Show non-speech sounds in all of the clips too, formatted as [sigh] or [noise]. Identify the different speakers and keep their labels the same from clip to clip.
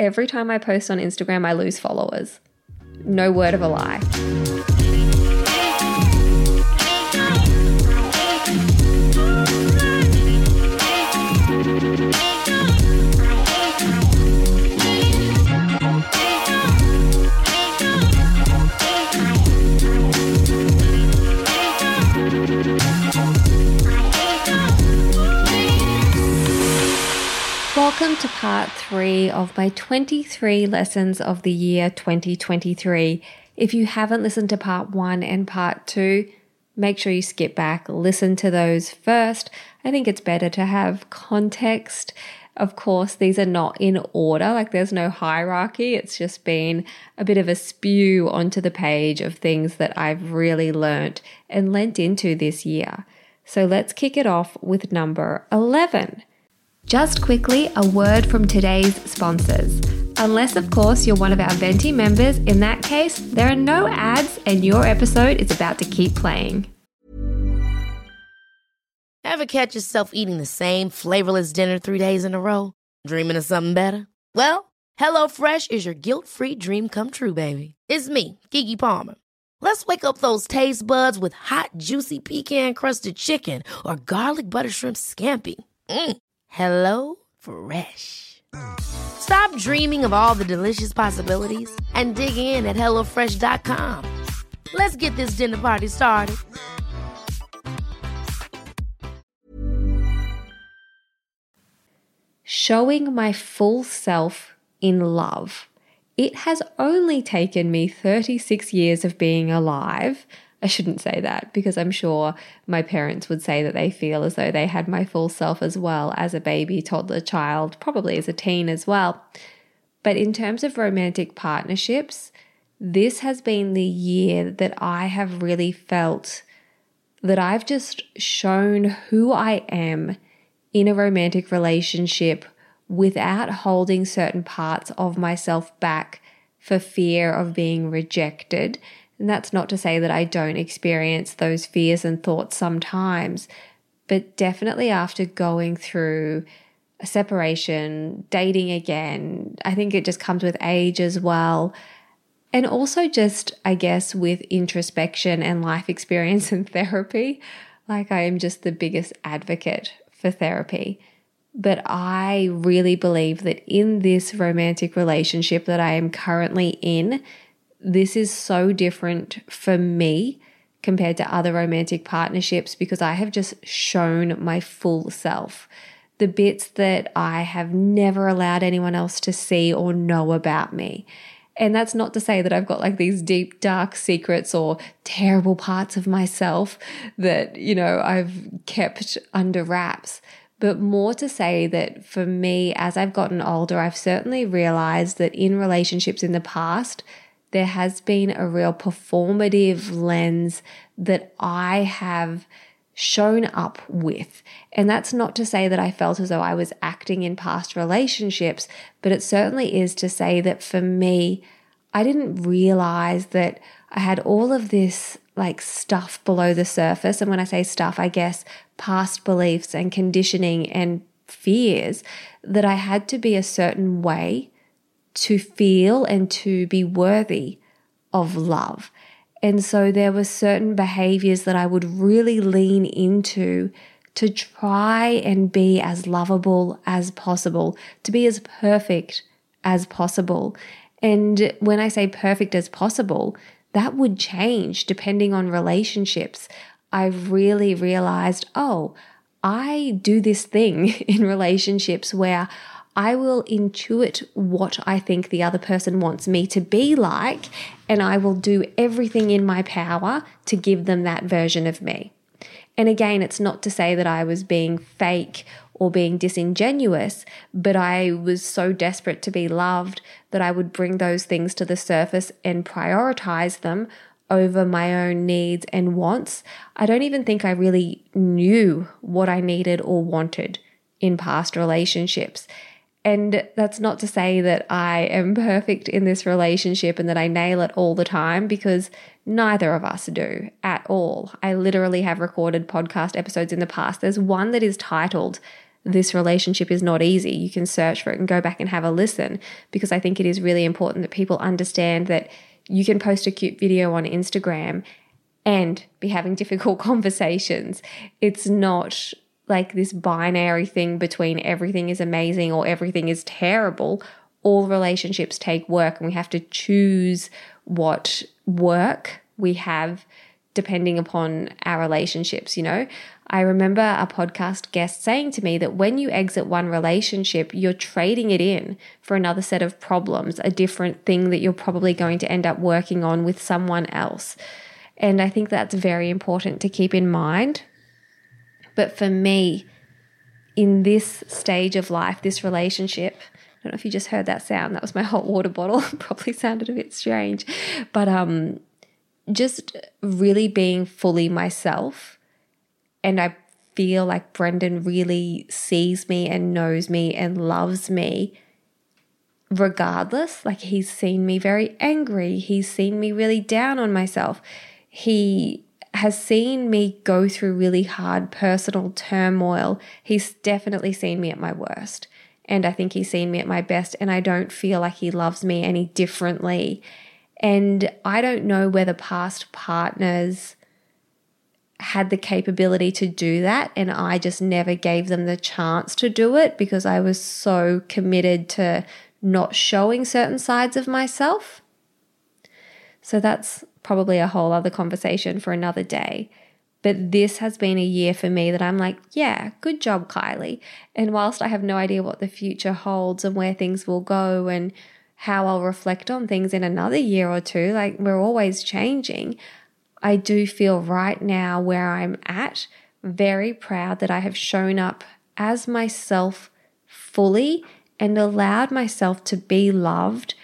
Speaker 1: every time I post on Instagram, I lose followers. No word of a lie. Welcome to part three of my 23 lessons of the year 2023. If you haven't listened to part one and part two, make sure you skip back, listen to those first. I think it's better to have context. Of course, these are not in order, like there's no hierarchy. It's just been a bit of a spew onto the page of things that I've really learnt and lent into this year. So let's kick it off with number 11. Just quickly, a word from today's sponsors. Unless, of course, you're one of our Venti members, in that case, there are no ads and your episode is about to keep playing.
Speaker 2: Ever catch yourself eating the same flavorless dinner three days in a row? Dreaming of something better? Well, HelloFresh is your guilt free dream come true, baby. It's me, Keke Palmer. Let's wake up those taste buds with hot, juicy pecan crusted chicken or garlic butter shrimp scampi. Mm. Hello Fresh. Stop dreaming of all the delicious possibilities and dig in at HelloFresh.com. Let's get this dinner party started.
Speaker 1: Showing my full self in love. It has only taken me 36 years of being alive I shouldn't say that because I'm sure my parents would say that they feel as though they had my full self as well as a baby, toddler, child, probably as a teen as well. But in terms of romantic partnerships, this has been the year that I have really felt that I've just shown who I am in a romantic relationship without holding certain parts of myself back for fear of being rejected and that's not to say that I don't experience those fears and thoughts sometimes, but definitely after going through a separation, dating again, I think it just comes with age as well. And also, just I guess, with introspection and life experience and [laughs] therapy. Like, I am just the biggest advocate for therapy. But I really believe that in this romantic relationship that I am currently in, this is so different for me compared to other romantic partnerships because I have just shown my full self. The bits that I have never allowed anyone else to see or know about me. And that's not to say that I've got like these deep, dark secrets or terrible parts of myself that, you know, I've kept under wraps, but more to say that for me, as I've gotten older, I've certainly realized that in relationships in the past, there has been a real performative lens that I have shown up with. And that's not to say that I felt as though I was acting in past relationships, but it certainly is to say that for me, I didn't realize that I had all of this like stuff below the surface. And when I say stuff, I guess past beliefs and conditioning and fears that I had to be a certain way to feel and to be worthy of love. And so there were certain behaviors that I would really lean into to try and be as lovable as possible, to be as perfect as possible. And when I say perfect as possible, that would change depending on relationships. I've really realized, oh, I do this thing [laughs] in relationships where I will intuit what I think the other person wants me to be like, and I will do everything in my power to give them that version of me. And again, it's not to say that I was being fake or being disingenuous, but I was so desperate to be loved that I would bring those things to the surface and prioritize them over my own needs and wants. I don't even think I really knew what I needed or wanted in past relationships. And that's not to say that I am perfect in this relationship and that I nail it all the time because neither of us do at all. I literally have recorded podcast episodes in the past. There's one that is titled this relationship is not easy. You can search for it and go back and have a listen because I think it is really important that people understand that you can post a cute video on Instagram and be having [laughs] difficult conversations. It's not like this binary thing between everything is amazing or everything is terrible. All relationships take work and we have to choose what work we have depending upon our relationships, you know? I remember a podcast guest saying to me that when you exit one relationship, you're trading it in for another set of problems, a different thing that you're probably going to end up working on with someone else. And I think that's very important to keep in mind. But for me, in this stage of life, this relationship, I don't know if you just heard that sound. That was my [laughs] hot water bottle. [laughs] Probably sounded a bit strange. But um, just really being fully myself and I feel like Brendan really sees me and knows me and loves me regardless. Like he's seen me very angry, he's seen me really down on myself. He has seen me go through really hard personal turmoil. He's definitely seen me at my worst. And I think he's seen me at my best. And I don't feel like he loves me any differently. And I don't know whether past partners had the capability to do that and I just never gave them the chance to do it because I was so committed to not showing certain sides of myself. So that's probably a whole other conversation for another day. But this has been a year for me that I'm like, yeah, good job, Kylie. And whilst I have no idea what the future holds and where things will go and how I'll reflect on things in another year or two, like we're always changing, I do feel right now where I'm at very proud that I have shown up as myself fully and allowed myself to be loved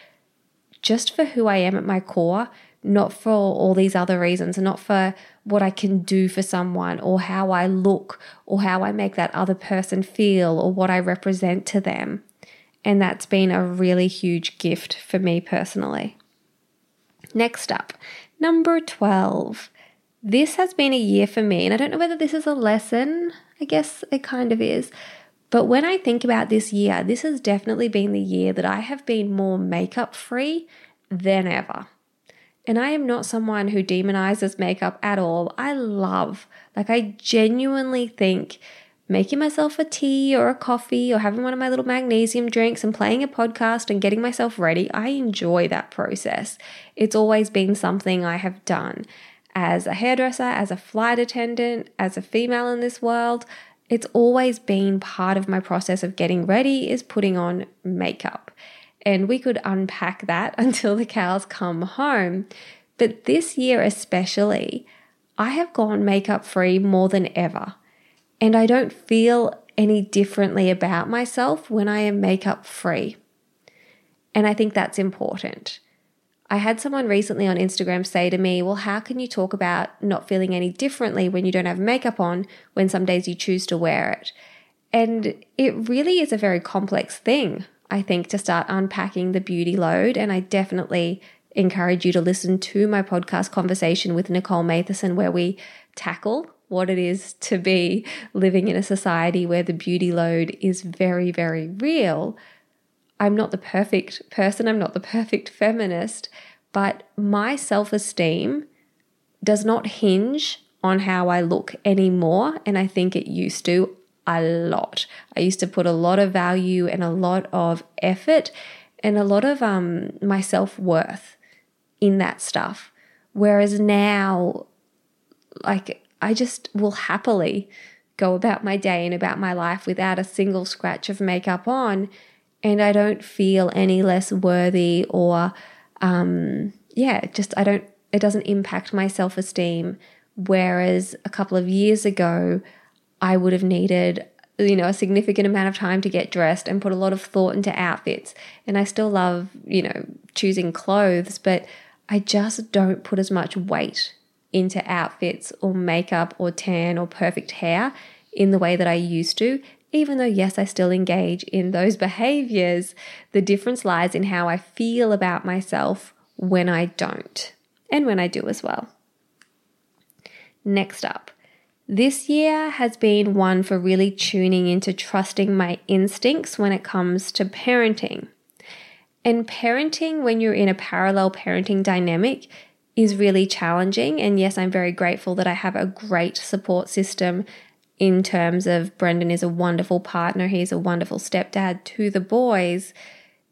Speaker 1: just for who I am at my core, not for all these other reasons, not for what I can do for someone or how I look or how I make that other person feel or what I represent to them. And that's been a really huge gift for me personally. Next up, Number 12. This has been a year for me, and I don't know whether this is a lesson. I guess it kind of is. But when I think about this year, this has definitely been the year that I have been more makeup free than ever. And I am not someone who demonizes makeup at all. I love, like, I genuinely think making myself a tea or a coffee or having one of my little magnesium drinks and playing a podcast and getting myself ready, I enjoy that process. It's always been something I have done. As a hairdresser, as a flight attendant, as a female in this world, it's always been part of my process of getting ready is putting on makeup. And we could unpack that [laughs] until the cows come home. But this year, especially, I have gone makeup free more than ever. And I don't feel any differently about myself when I am makeup free. And I think that's important. I had someone recently on Instagram say to me, Well, how can you talk about not feeling any differently when you don't have makeup on when some days you choose to wear it? And it really is a very complex thing, I think, to start unpacking the beauty load. And I definitely encourage you to listen to my podcast conversation with Nicole Matheson, where we tackle what it is to be living in a society where the beauty load is very, very real. I'm not the perfect person, I'm not the perfect feminist, but my self esteem does not hinge on how I look anymore. And I think it used to a lot. I used to put a lot of value and a lot of effort and a lot of um, my self worth in that stuff. Whereas now, like, I just will happily go about my day and about my life without a single scratch of makeup on. And I don't feel any less worthy or, um, yeah, just I don't, it doesn't impact my self esteem. Whereas a couple of years ago, I would have needed, you know, a significant amount of time to get dressed and put a lot of thought into outfits. And I still love, you know, choosing clothes, but I just don't put as much weight into outfits or makeup or tan or perfect hair in the way that I used to. Even though, yes, I still engage in those [laughs] behaviors, the difference lies in how I feel about myself when I don't and when I do as well. Next up, This year has been one for really tuning into trusting my instincts when it comes to parenting. And parenting, when you're in a parallel parenting dynamic, is really challenging. And yes, I'm very grateful that I have a great support system in terms of Brendan is a wonderful partner, he's a wonderful stepdad to the boys.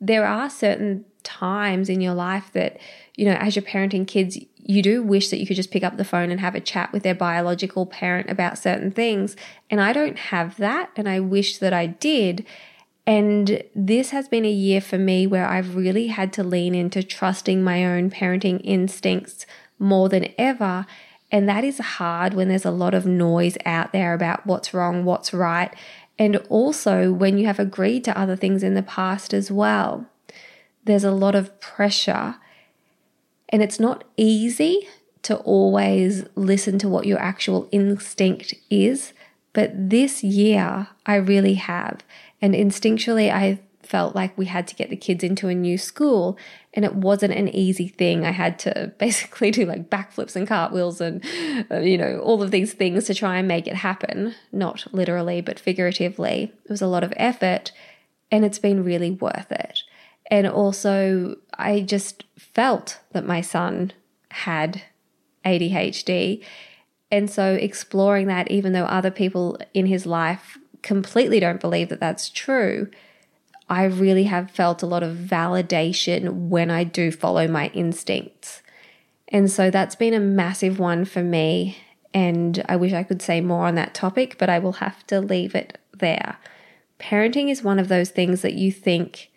Speaker 1: There are certain times in your life that, you know, as you're parenting kids, you do wish that you could just pick up the phone and have a chat with their biological parent about certain things. And I don't have that. And I wish that I did. And this has been a year for me where I've really had to lean into trusting my own parenting instincts more than ever. And that is hard when there's a lot of noise out there about what's wrong, what's right. And also when you have agreed to other things in the past as well. There's a lot of pressure and it's not easy to always listen to what your actual instinct is. But this year, I really have. And instinctually, I felt like we had to get the kids into a new school and it wasn't an easy thing i had to [laughs] basically do like backflips and cartwheels and uh, you know all of these things to try and make it happen not literally but figuratively it was a lot of effort and it's been really worth it and also, I just felt that my son had ADHD. And so, exploring that, even though other people in his life completely don't believe that that's true, I really have felt a lot of validation when I do follow my instincts. And so, that's been a massive one for me. And I wish I could say more on that topic, but I will have to leave it there. Parenting is one of those things that you think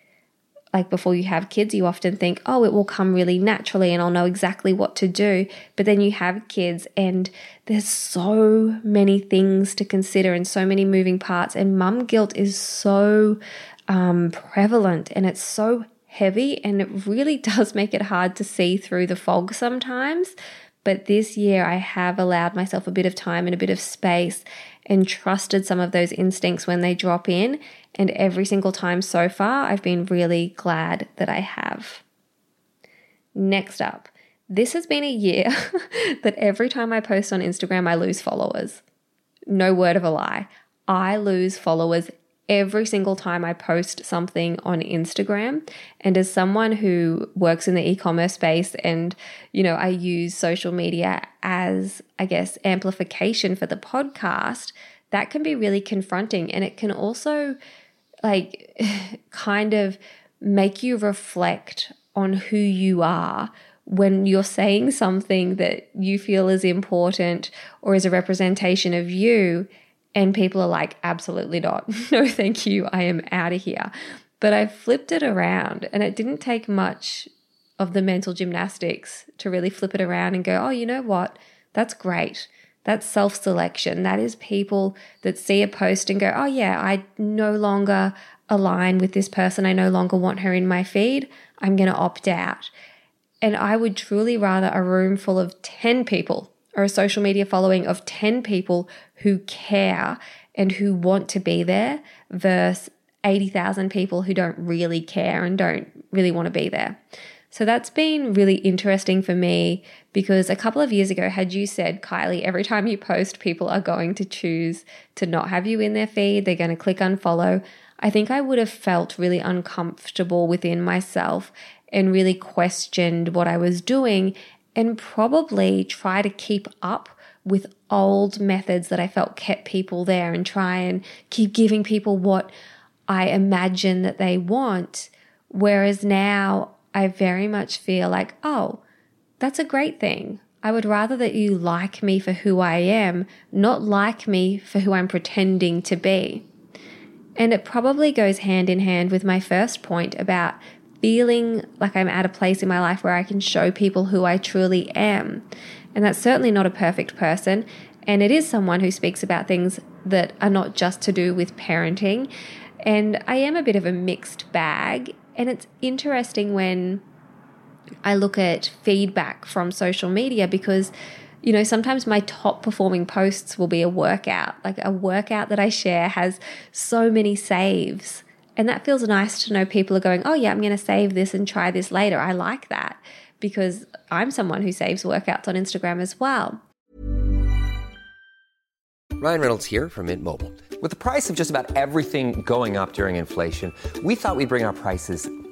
Speaker 1: like before you have kids, you often think, oh, it will come really naturally and I'll know exactly what to do. But then you have kids and there's so many things to consider and so many moving parts. And mum guilt is so um, prevalent and it's so heavy and it really [laughs] does make it hard to see through the fog sometimes. But this year, I have allowed myself a bit of time and a bit of space and trusted some of those instincts when they drop in. And every single time so far, I've been really glad that I have. Next up, this has been a year [laughs] that every time I post on Instagram, I lose followers. No word of a lie. I lose followers every single time I post something on Instagram. And as someone who works in the e-commerce space and, you know, I use social media as, I guess, amplification for the podcast, that can be really confronting. And it can also like [laughs] kind of make you reflect on who you are when you're saying something that you feel is important or is a representation of you and people are like, absolutely not. [laughs] no, thank you. I am out of here. But I flipped it around and it didn't take much of the mental gymnastics to really flip it around and go, oh, you know what? That's great. That's self selection. That is people that see a post and go, oh, yeah, I no longer align with this person. I no longer want her in my feed. I'm going to opt out. And I would truly rather a room full of 10 people or a social media following of 10 people who care and who want to be there versus 80,000 people who don't really care and don't really want to be there. So that's been really interesting for me because a couple of years ago, had you said, Kylie, every time you post, people are going to choose to not have you in their feed, they're going to click unfollow. I think I would have felt really uncomfortable within myself and really questioned what I was doing and probably try to keep up with old methods that I felt kept people there and try and keep giving people what I imagine that they want. Whereas now I very much feel like, oh, that's a great thing. I would rather that you like me for who I am, not like me for who I'm pretending to be. And it probably goes hand in hand with my first point about feeling like I'm at a place in my life where I can show people who I truly am. And that's certainly not a perfect person. And it is someone who speaks about things that are not just to do with parenting. And I am a bit of a mixed bag. And it's interesting when I look at feedback from social media because, you know, sometimes my top performing posts will be a workout. Like a workout that I share has so many saves and that feels nice to know people are going, oh, yeah, I'm going to save this and try this later. I like that because I'm someone who saves workouts on Instagram as well.
Speaker 3: Ryan Reynolds here from Mint Mobile. With the price of just about everything going up during inflation, we thought we'd bring our prices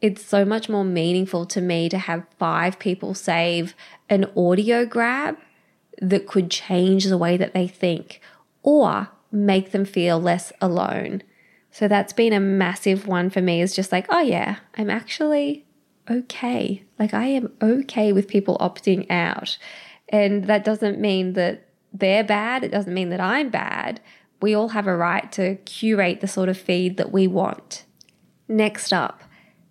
Speaker 1: it's so much more meaningful to me to have five people save an audio grab that could change the way that they think or make them feel less alone. So that's been a massive one for me is just like, oh yeah, I'm actually okay. Like I am okay with people opting out. And that doesn't mean that they're bad. It doesn't mean that I'm bad. We all have a right to curate the sort of feed that we want. Next up,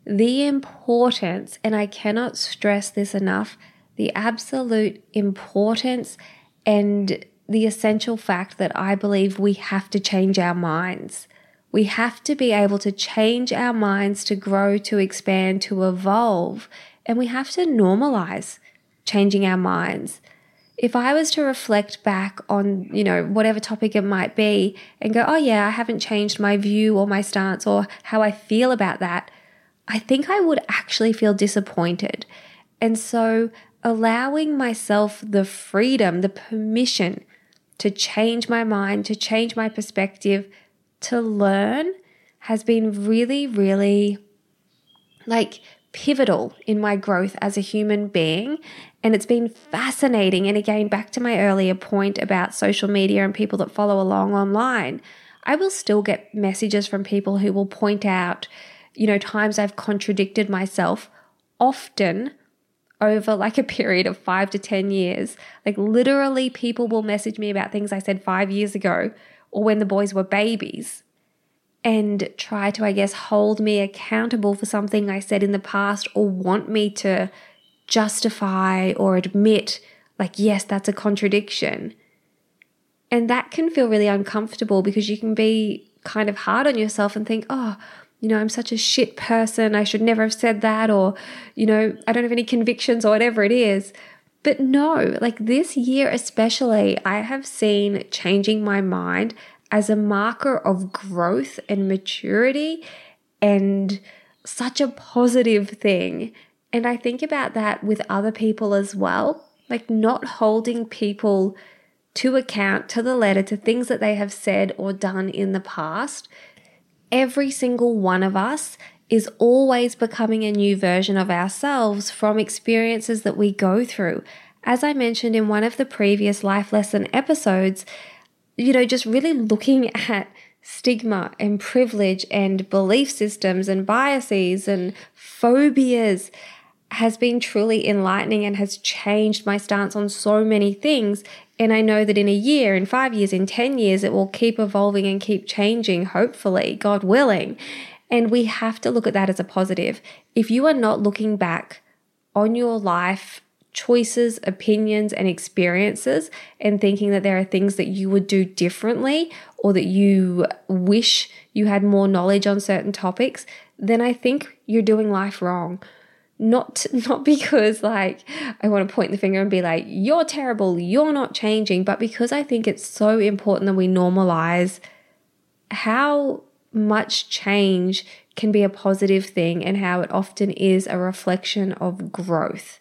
Speaker 1: the importance, and I cannot stress this enough, the absolute importance and the essential fact that I believe we have to change our minds. We have to be able to change our minds to grow, to expand, to evolve, and we have to normalize changing our minds. If I was to reflect back on, you know, whatever topic it might be and go, oh yeah, I haven't changed my view or my stance or how I feel about that, I think I would actually feel disappointed. And so allowing myself the freedom, the permission to change my mind, to change my perspective, to learn has been really, really like pivotal in my growth as a human being. And it's been fascinating. And again, back to my earlier point about social media and people that follow along online, I will still get messages from people who will point out, you know, times I've contradicted myself, often over like a period of five to 10 years. Like literally, people will message me about things I said five years ago or when the boys were babies and try to, I guess, hold me accountable for something I said in the past or want me to justify or admit, like, yes, that's a contradiction. And that can feel really uncomfortable because you can be kind of hard on yourself and think, oh, you know, I'm such a shit person. I should never have said that. Or, you know, I don't have any convictions or whatever it is. But no, like this year especially, I have seen changing my mind as a marker of growth and maturity and such a positive thing. And I think about that with other people as well, like not holding people to account to the letter to things that they have said or done in the past. Every single one of us is always becoming a new version of ourselves from experiences that we go through. As I mentioned in one of the previous life lesson episodes, you know, just really looking [laughs] at stigma and privilege and belief systems and biases and phobias has been truly enlightening and has changed my stance on so many things. And I know that in a year, in five years, in 10 years, it will keep evolving and keep changing, hopefully, God willing. And we have to look at that as a positive. If you are not looking back on your life choices, opinions, and experiences, and thinking that there are things that you would do differently or that you wish you had more knowledge on certain topics, then I think you're doing life wrong. Not not because like I want to point the finger and be like you're terrible, you're not changing, but because I think it's so important that we normalize how much change can be a positive thing and how it often is a reflection of growth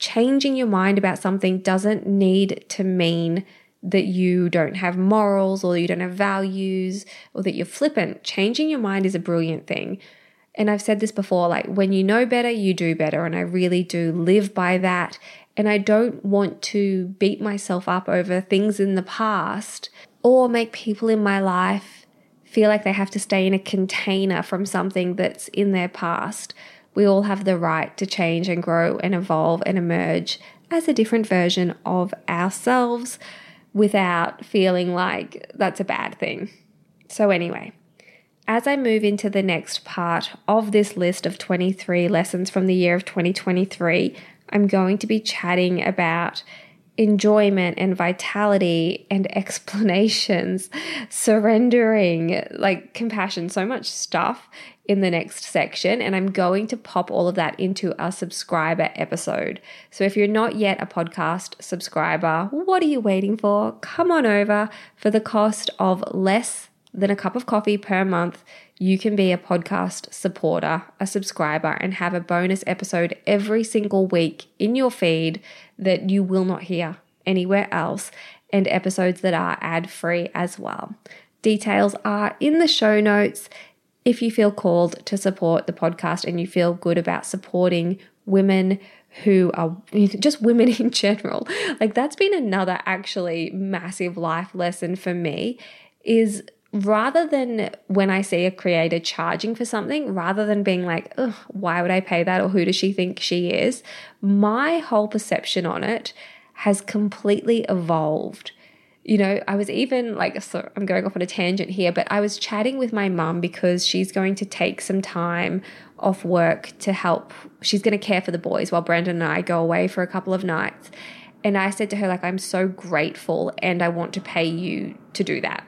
Speaker 1: changing your mind about something doesn't need to mean that you don't have morals or you don't have values or that you're flippant. Changing your mind is a brilliant thing. And I've said this before like, when you know better, you do better. And I really do live by that. And I don't want to beat myself up over things in the past or make people in my life feel like they have to stay in a container from something that's in their past we all have the right to change and grow and evolve and emerge as a different version of ourselves without feeling like that's a bad thing. So, anyway, as I move into the next part of this list of 23 lessons from the year of 2023, I'm going to be chatting about enjoyment and vitality and [laughs] explanations, surrendering, like compassion, so much stuff in the next section. And I'm going to pop all of that into a subscriber episode. So if you're not yet a podcast subscriber, what are you waiting for? Come on over for the cost of less than a cup of coffee per month. You can be a podcast supporter, a subscriber, and have a bonus episode every single week in your feed that you will not hear anywhere else, and episodes that are ad free as well. Details are in the show notes. If you feel called to support the podcast and you feel good about supporting women who are [laughs] just women in general, like that's been another actually massive life lesson for me is rather than when I see a creator charging for something, rather than being like, why would I pay that or who does she think she is? My whole perception on it has completely evolved. You know, I was even like, I'm going off on a tangent here, but I was chatting with my mum because she's going to take some time off work to help. She's going to care for the boys while Brandon and I go away for a couple of nights. And I said to her, like, I'm so grateful and I want to pay you to do that.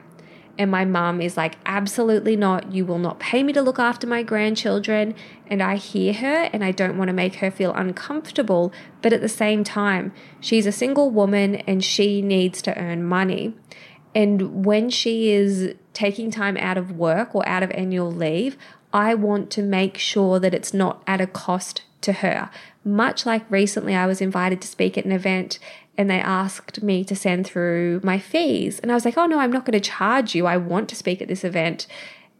Speaker 1: And my mum is like, absolutely not. You will not pay me to look after my grandchildren. And I hear her and I don't want to make her feel uncomfortable. But at the same time, she's a single woman and she needs to earn money. And when she is taking time out of work or out of annual leave, I want to make sure that it's not at a cost to her. Much like recently, I was invited to speak at an event and they asked me to send through my fees. And I was like, oh no, I'm not going to charge you. I want to speak at this event.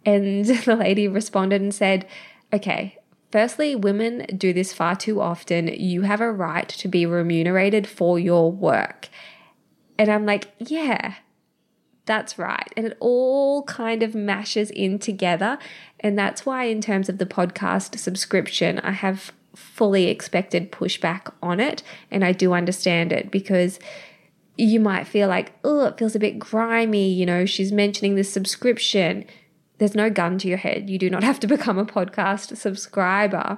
Speaker 1: And [laughs] the lady responded and said, okay, firstly, women do this far too often. You have a right to be remunerated for your work. And I'm like, yeah, that's right. And it all kind of mashes in together. And that's why, in terms of the podcast subscription, I have fully expected pushback on it. And I do understand it because you might feel like, oh, it feels a bit grimy. You know, she's mentioning this subscription. There's no gun to your head. You do not have to [laughs] become a podcast subscriber.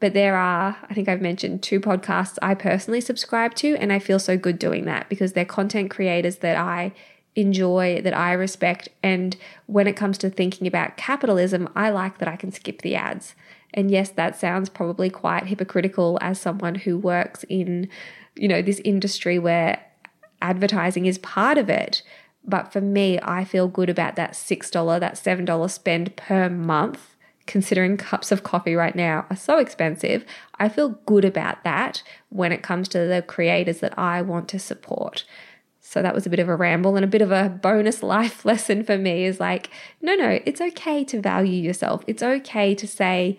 Speaker 1: But there are, I think I've mentioned two podcasts I personally subscribe to, and I feel so good doing that because they're content creators that I enjoy, that I respect. And when it comes to thinking about capitalism, I like that I can skip the ads. And yes, that sounds probably quite hypocritical as someone who works in, you know, this industry where advertising is part of it. But for me, I feel good about that $6, that $7 spend per month, considering cups of coffee right now are so expensive. I feel good about that when it comes to the creators that I want to support. So that was a bit of a ramble and a bit of a bonus [laughs] life lesson for me is like, no, no, it's okay to value yourself. It's okay to say,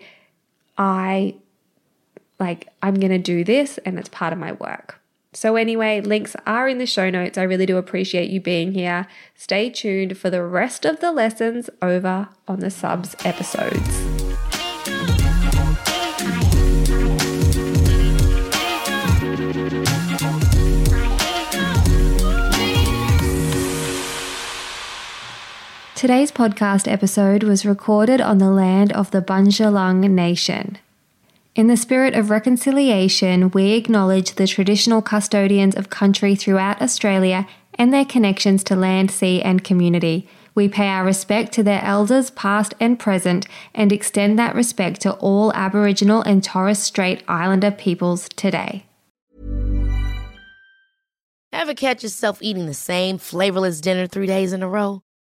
Speaker 1: I like I'm going to do this and it's part of my work. So, anyway, links are in the show notes. I really do appreciate you being here. Stay tuned for the rest of the lessons over on the subs episodes. Today's podcast episode was recorded on the land of the Bundjalung Nation. In the spirit of reconciliation, we acknowledge the traditional custodians of country throughout Australia and their connections to land, sea, and community. We pay our respect to their elders, past and present, and extend that respect to all Aboriginal and Torres Strait Islander peoples today.
Speaker 2: Ever catch yourself eating the same flavorless dinner three days in a row?